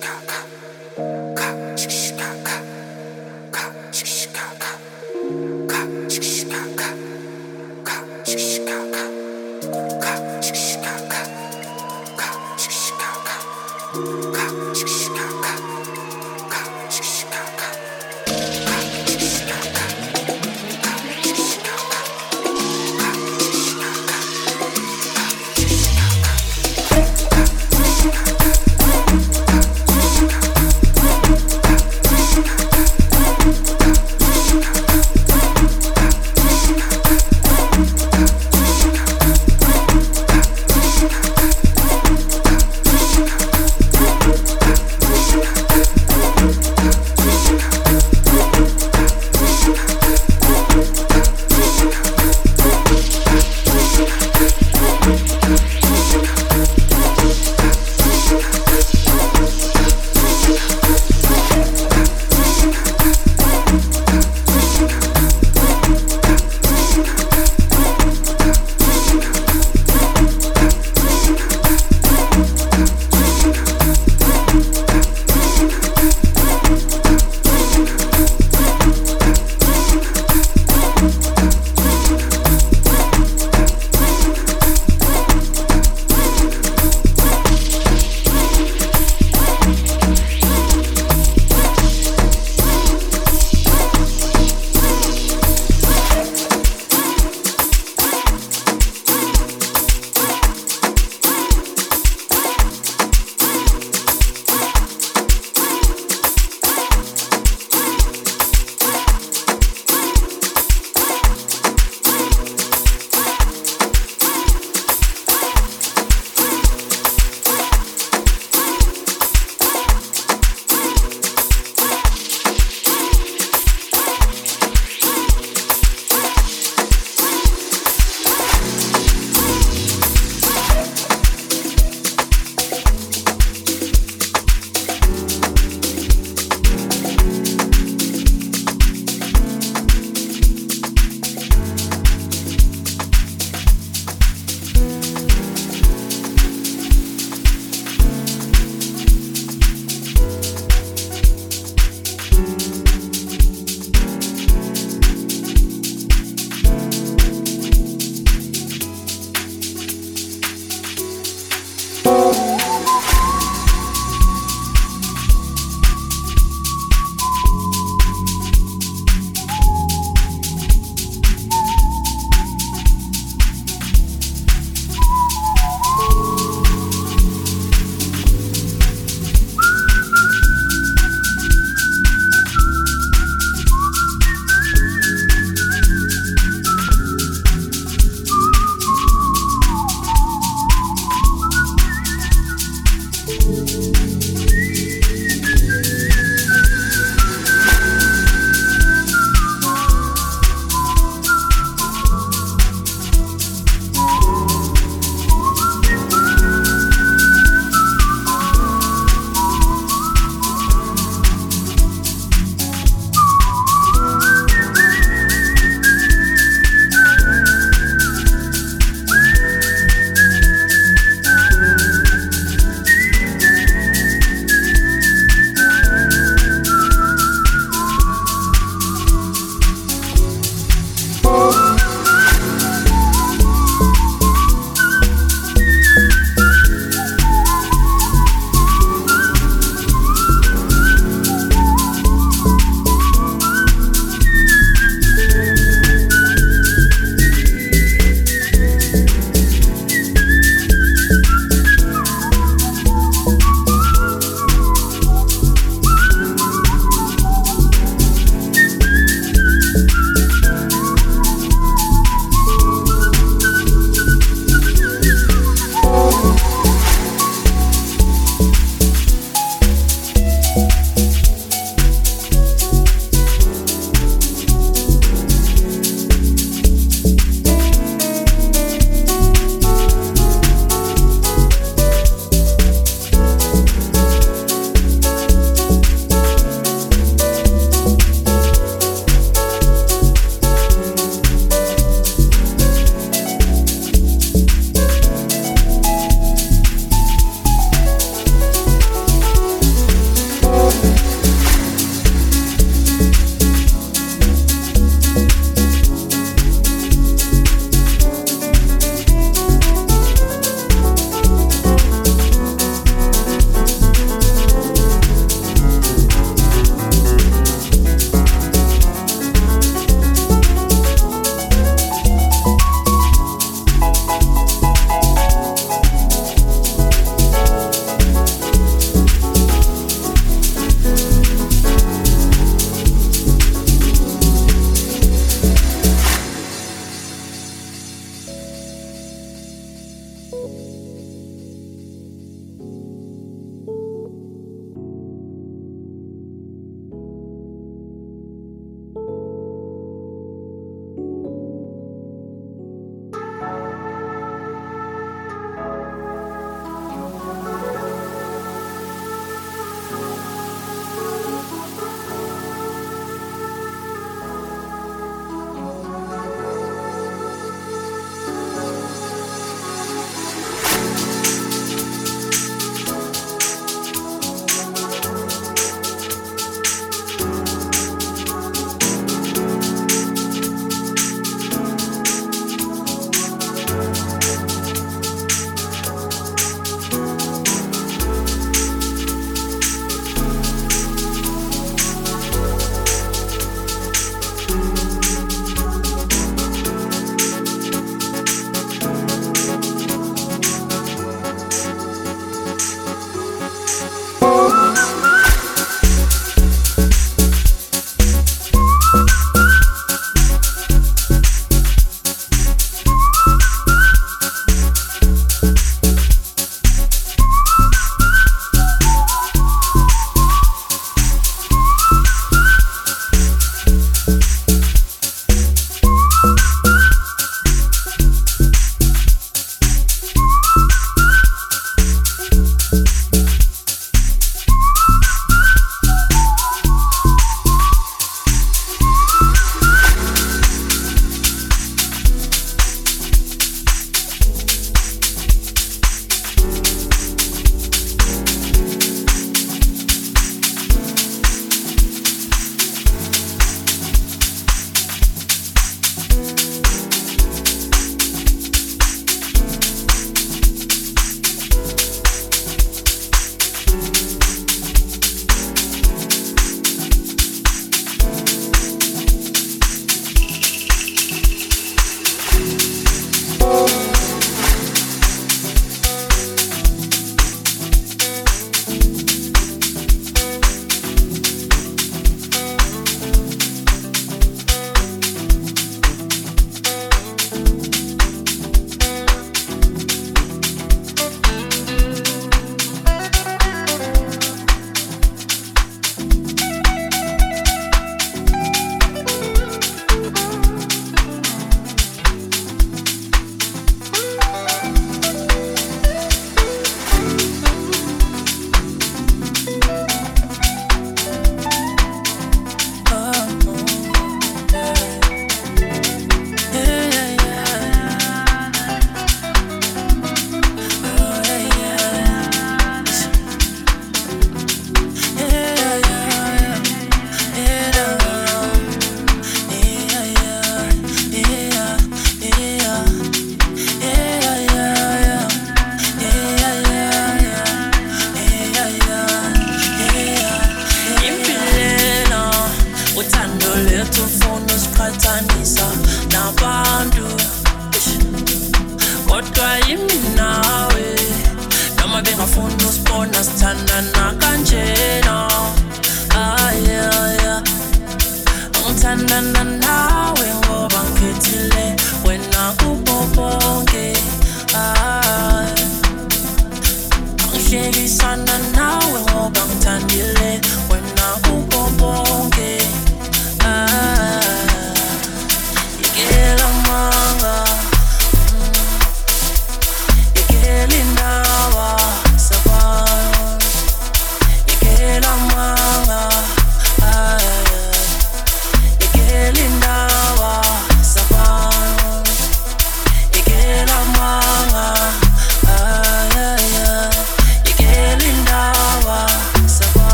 Ka, ka.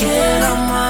Yekela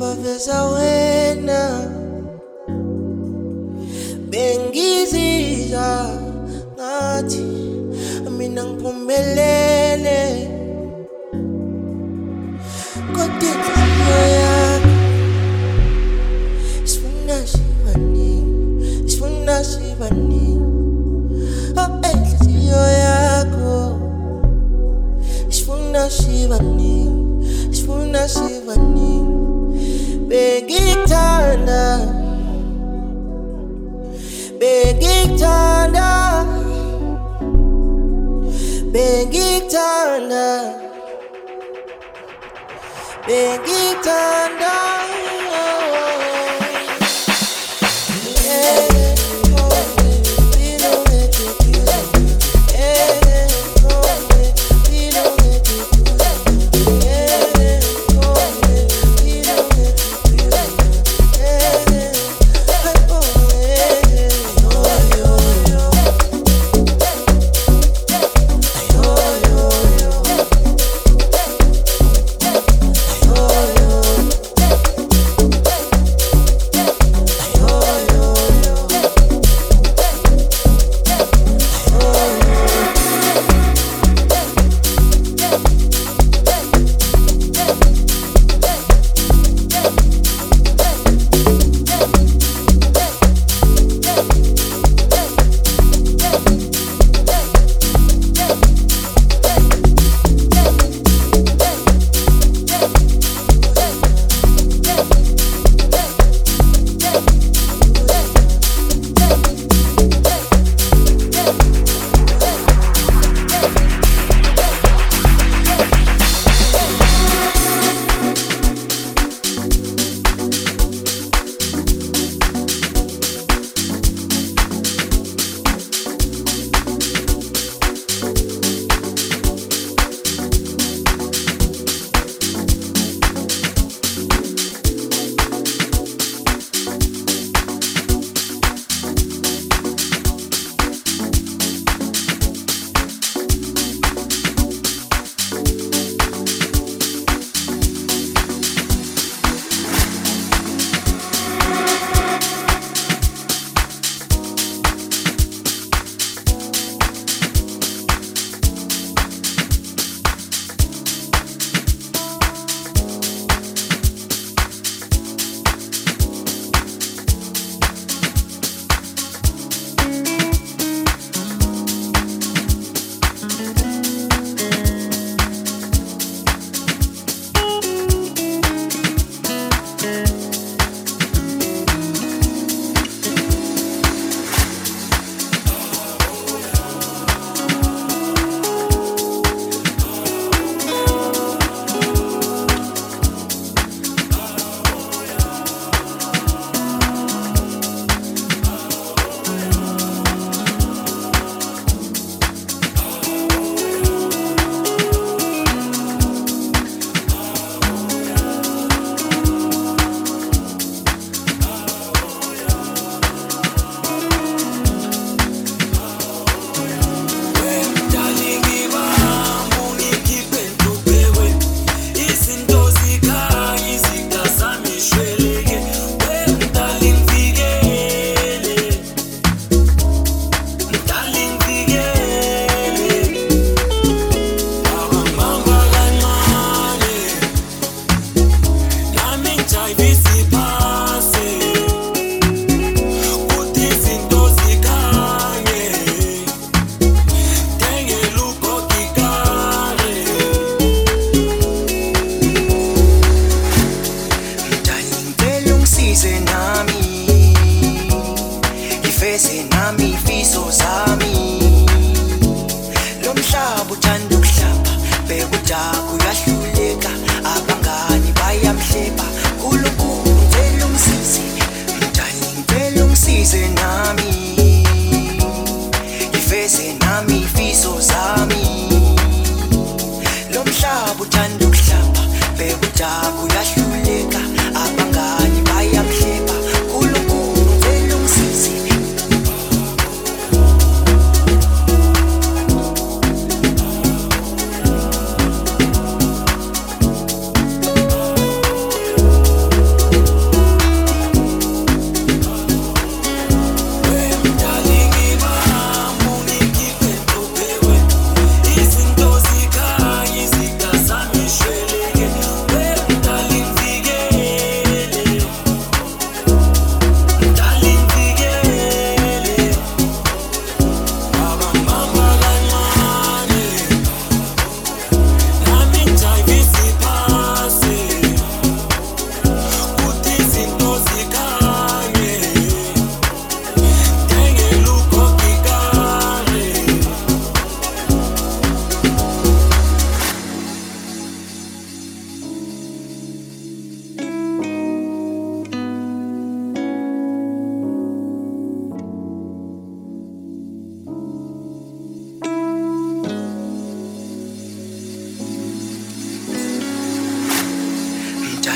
above wena, a winner. Bengizizwa ngathi mina ngiphumelele. Kodwa inhliziyo yakho isifuna sibaningi isifuna sibaningi oh inhliziyo yakho isifuna sibaningi isifuna sibaningi Big Thunder. Big Thunder. Big Thunder. Big Thunder.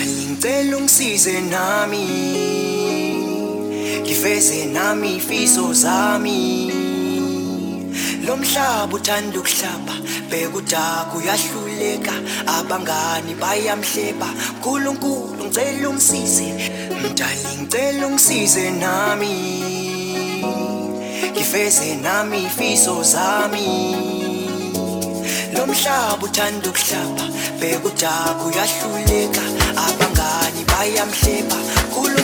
Ngicela ungisize nami ngifeze nami ifiso zami. Lo mhlaba uthanda ukuhlaba bheka udaka uyahluleka abangani bayamhleba. Nkulunkulu ngicela ungisize mdali ngicela ungisize nami. Ngifeze nami ifiso zami. lomhlaba uthanda ukuhlaba bekudaku uyahluleka abangani bayamhleba khulu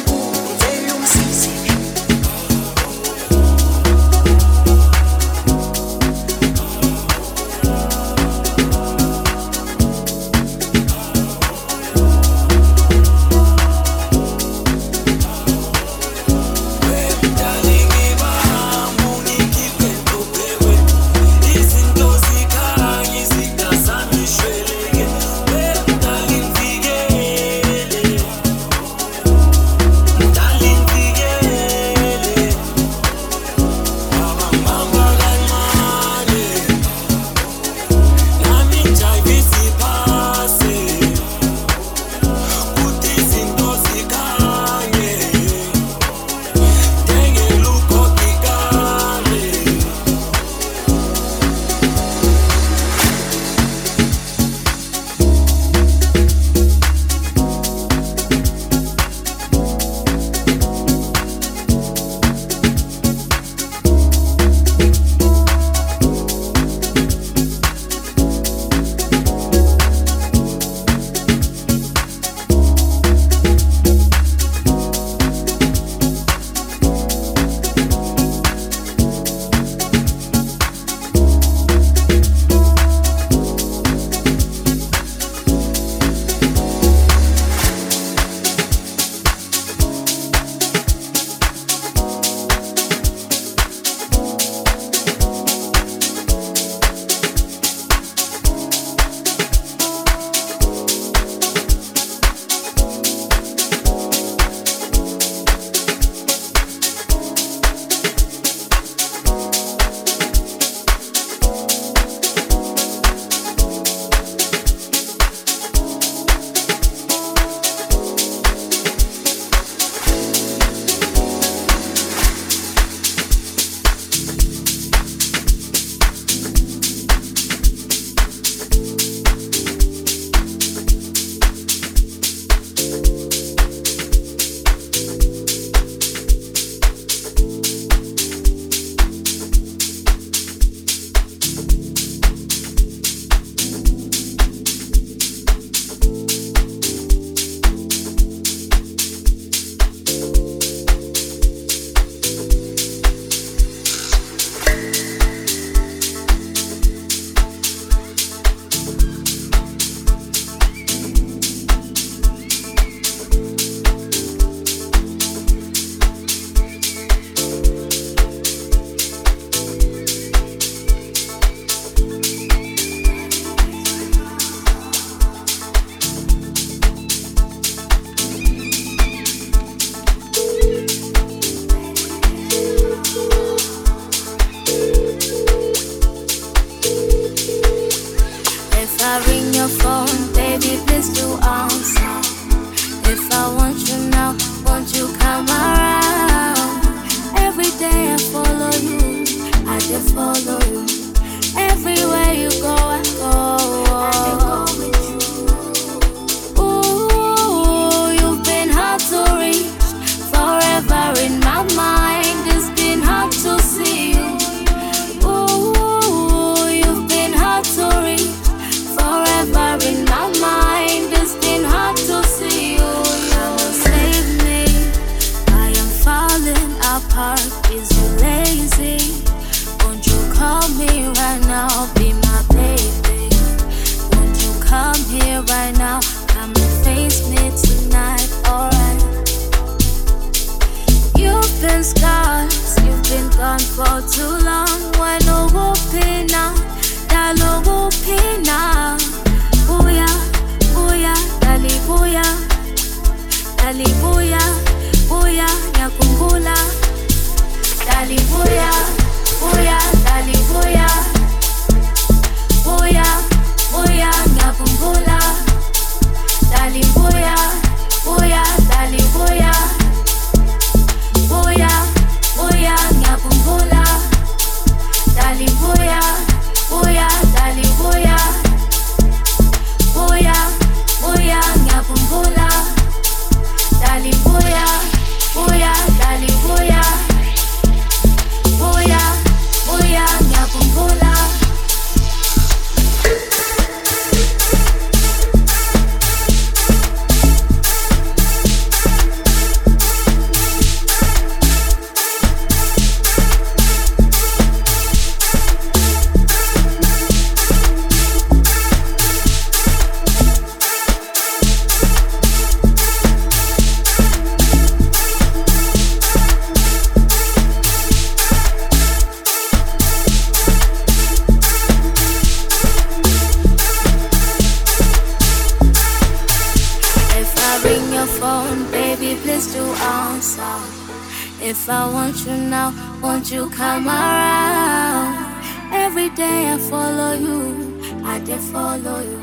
If I want you now, won't you come around? Every day I follow you, I did follow you.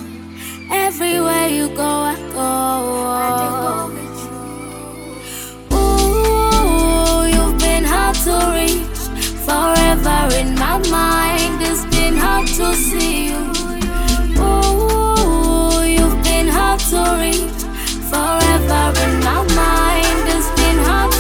Everywhere you go, I go. I did go. Ooh, you've been hard to reach, forever in my mind. It's been hard to see you. Ooh, you've been hard to reach, forever in my mind. It's been hard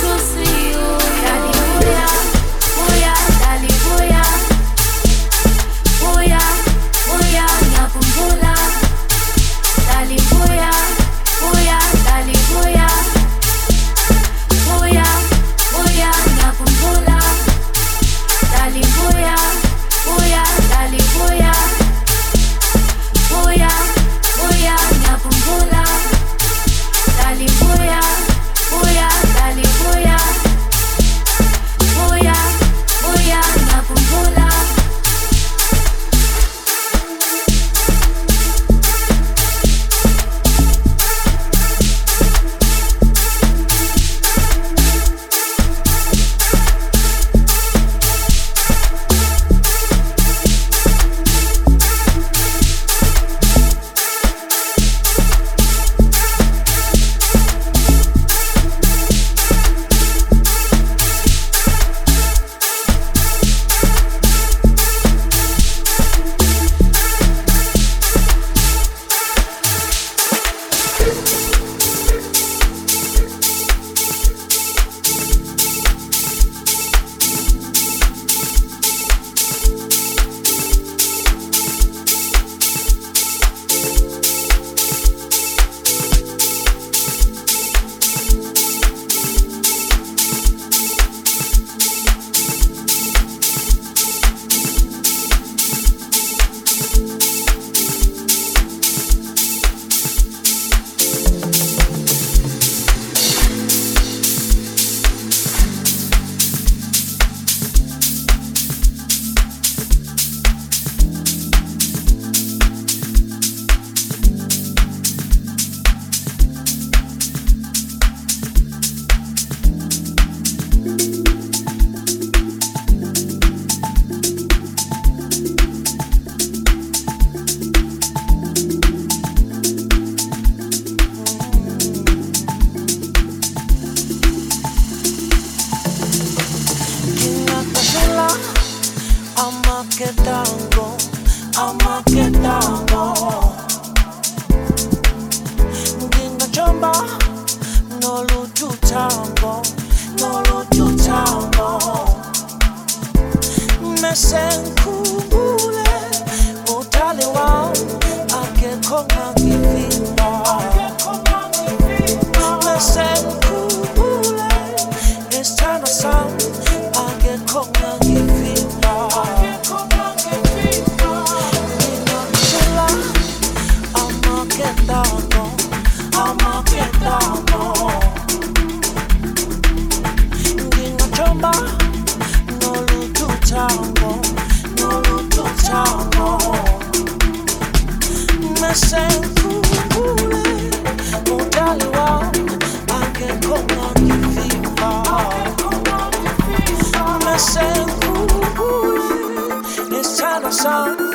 isithando sami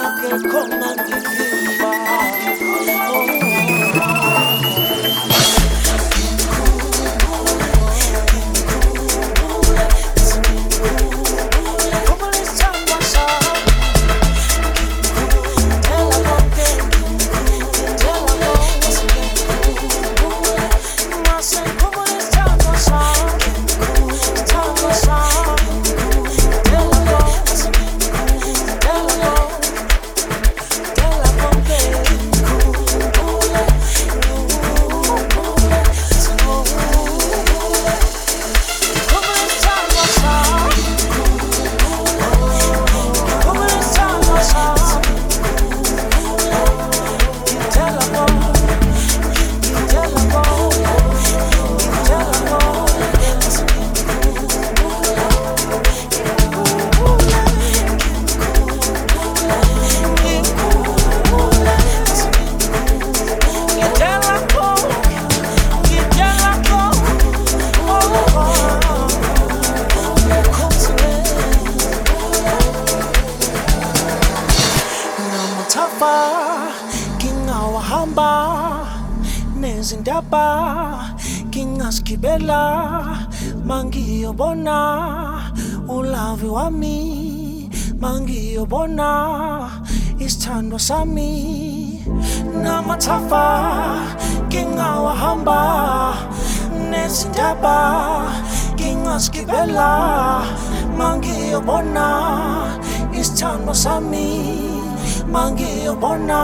akekho ngangivimba Khumbula bona isithandwa sami mangiyo bona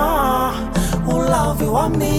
ulavi wami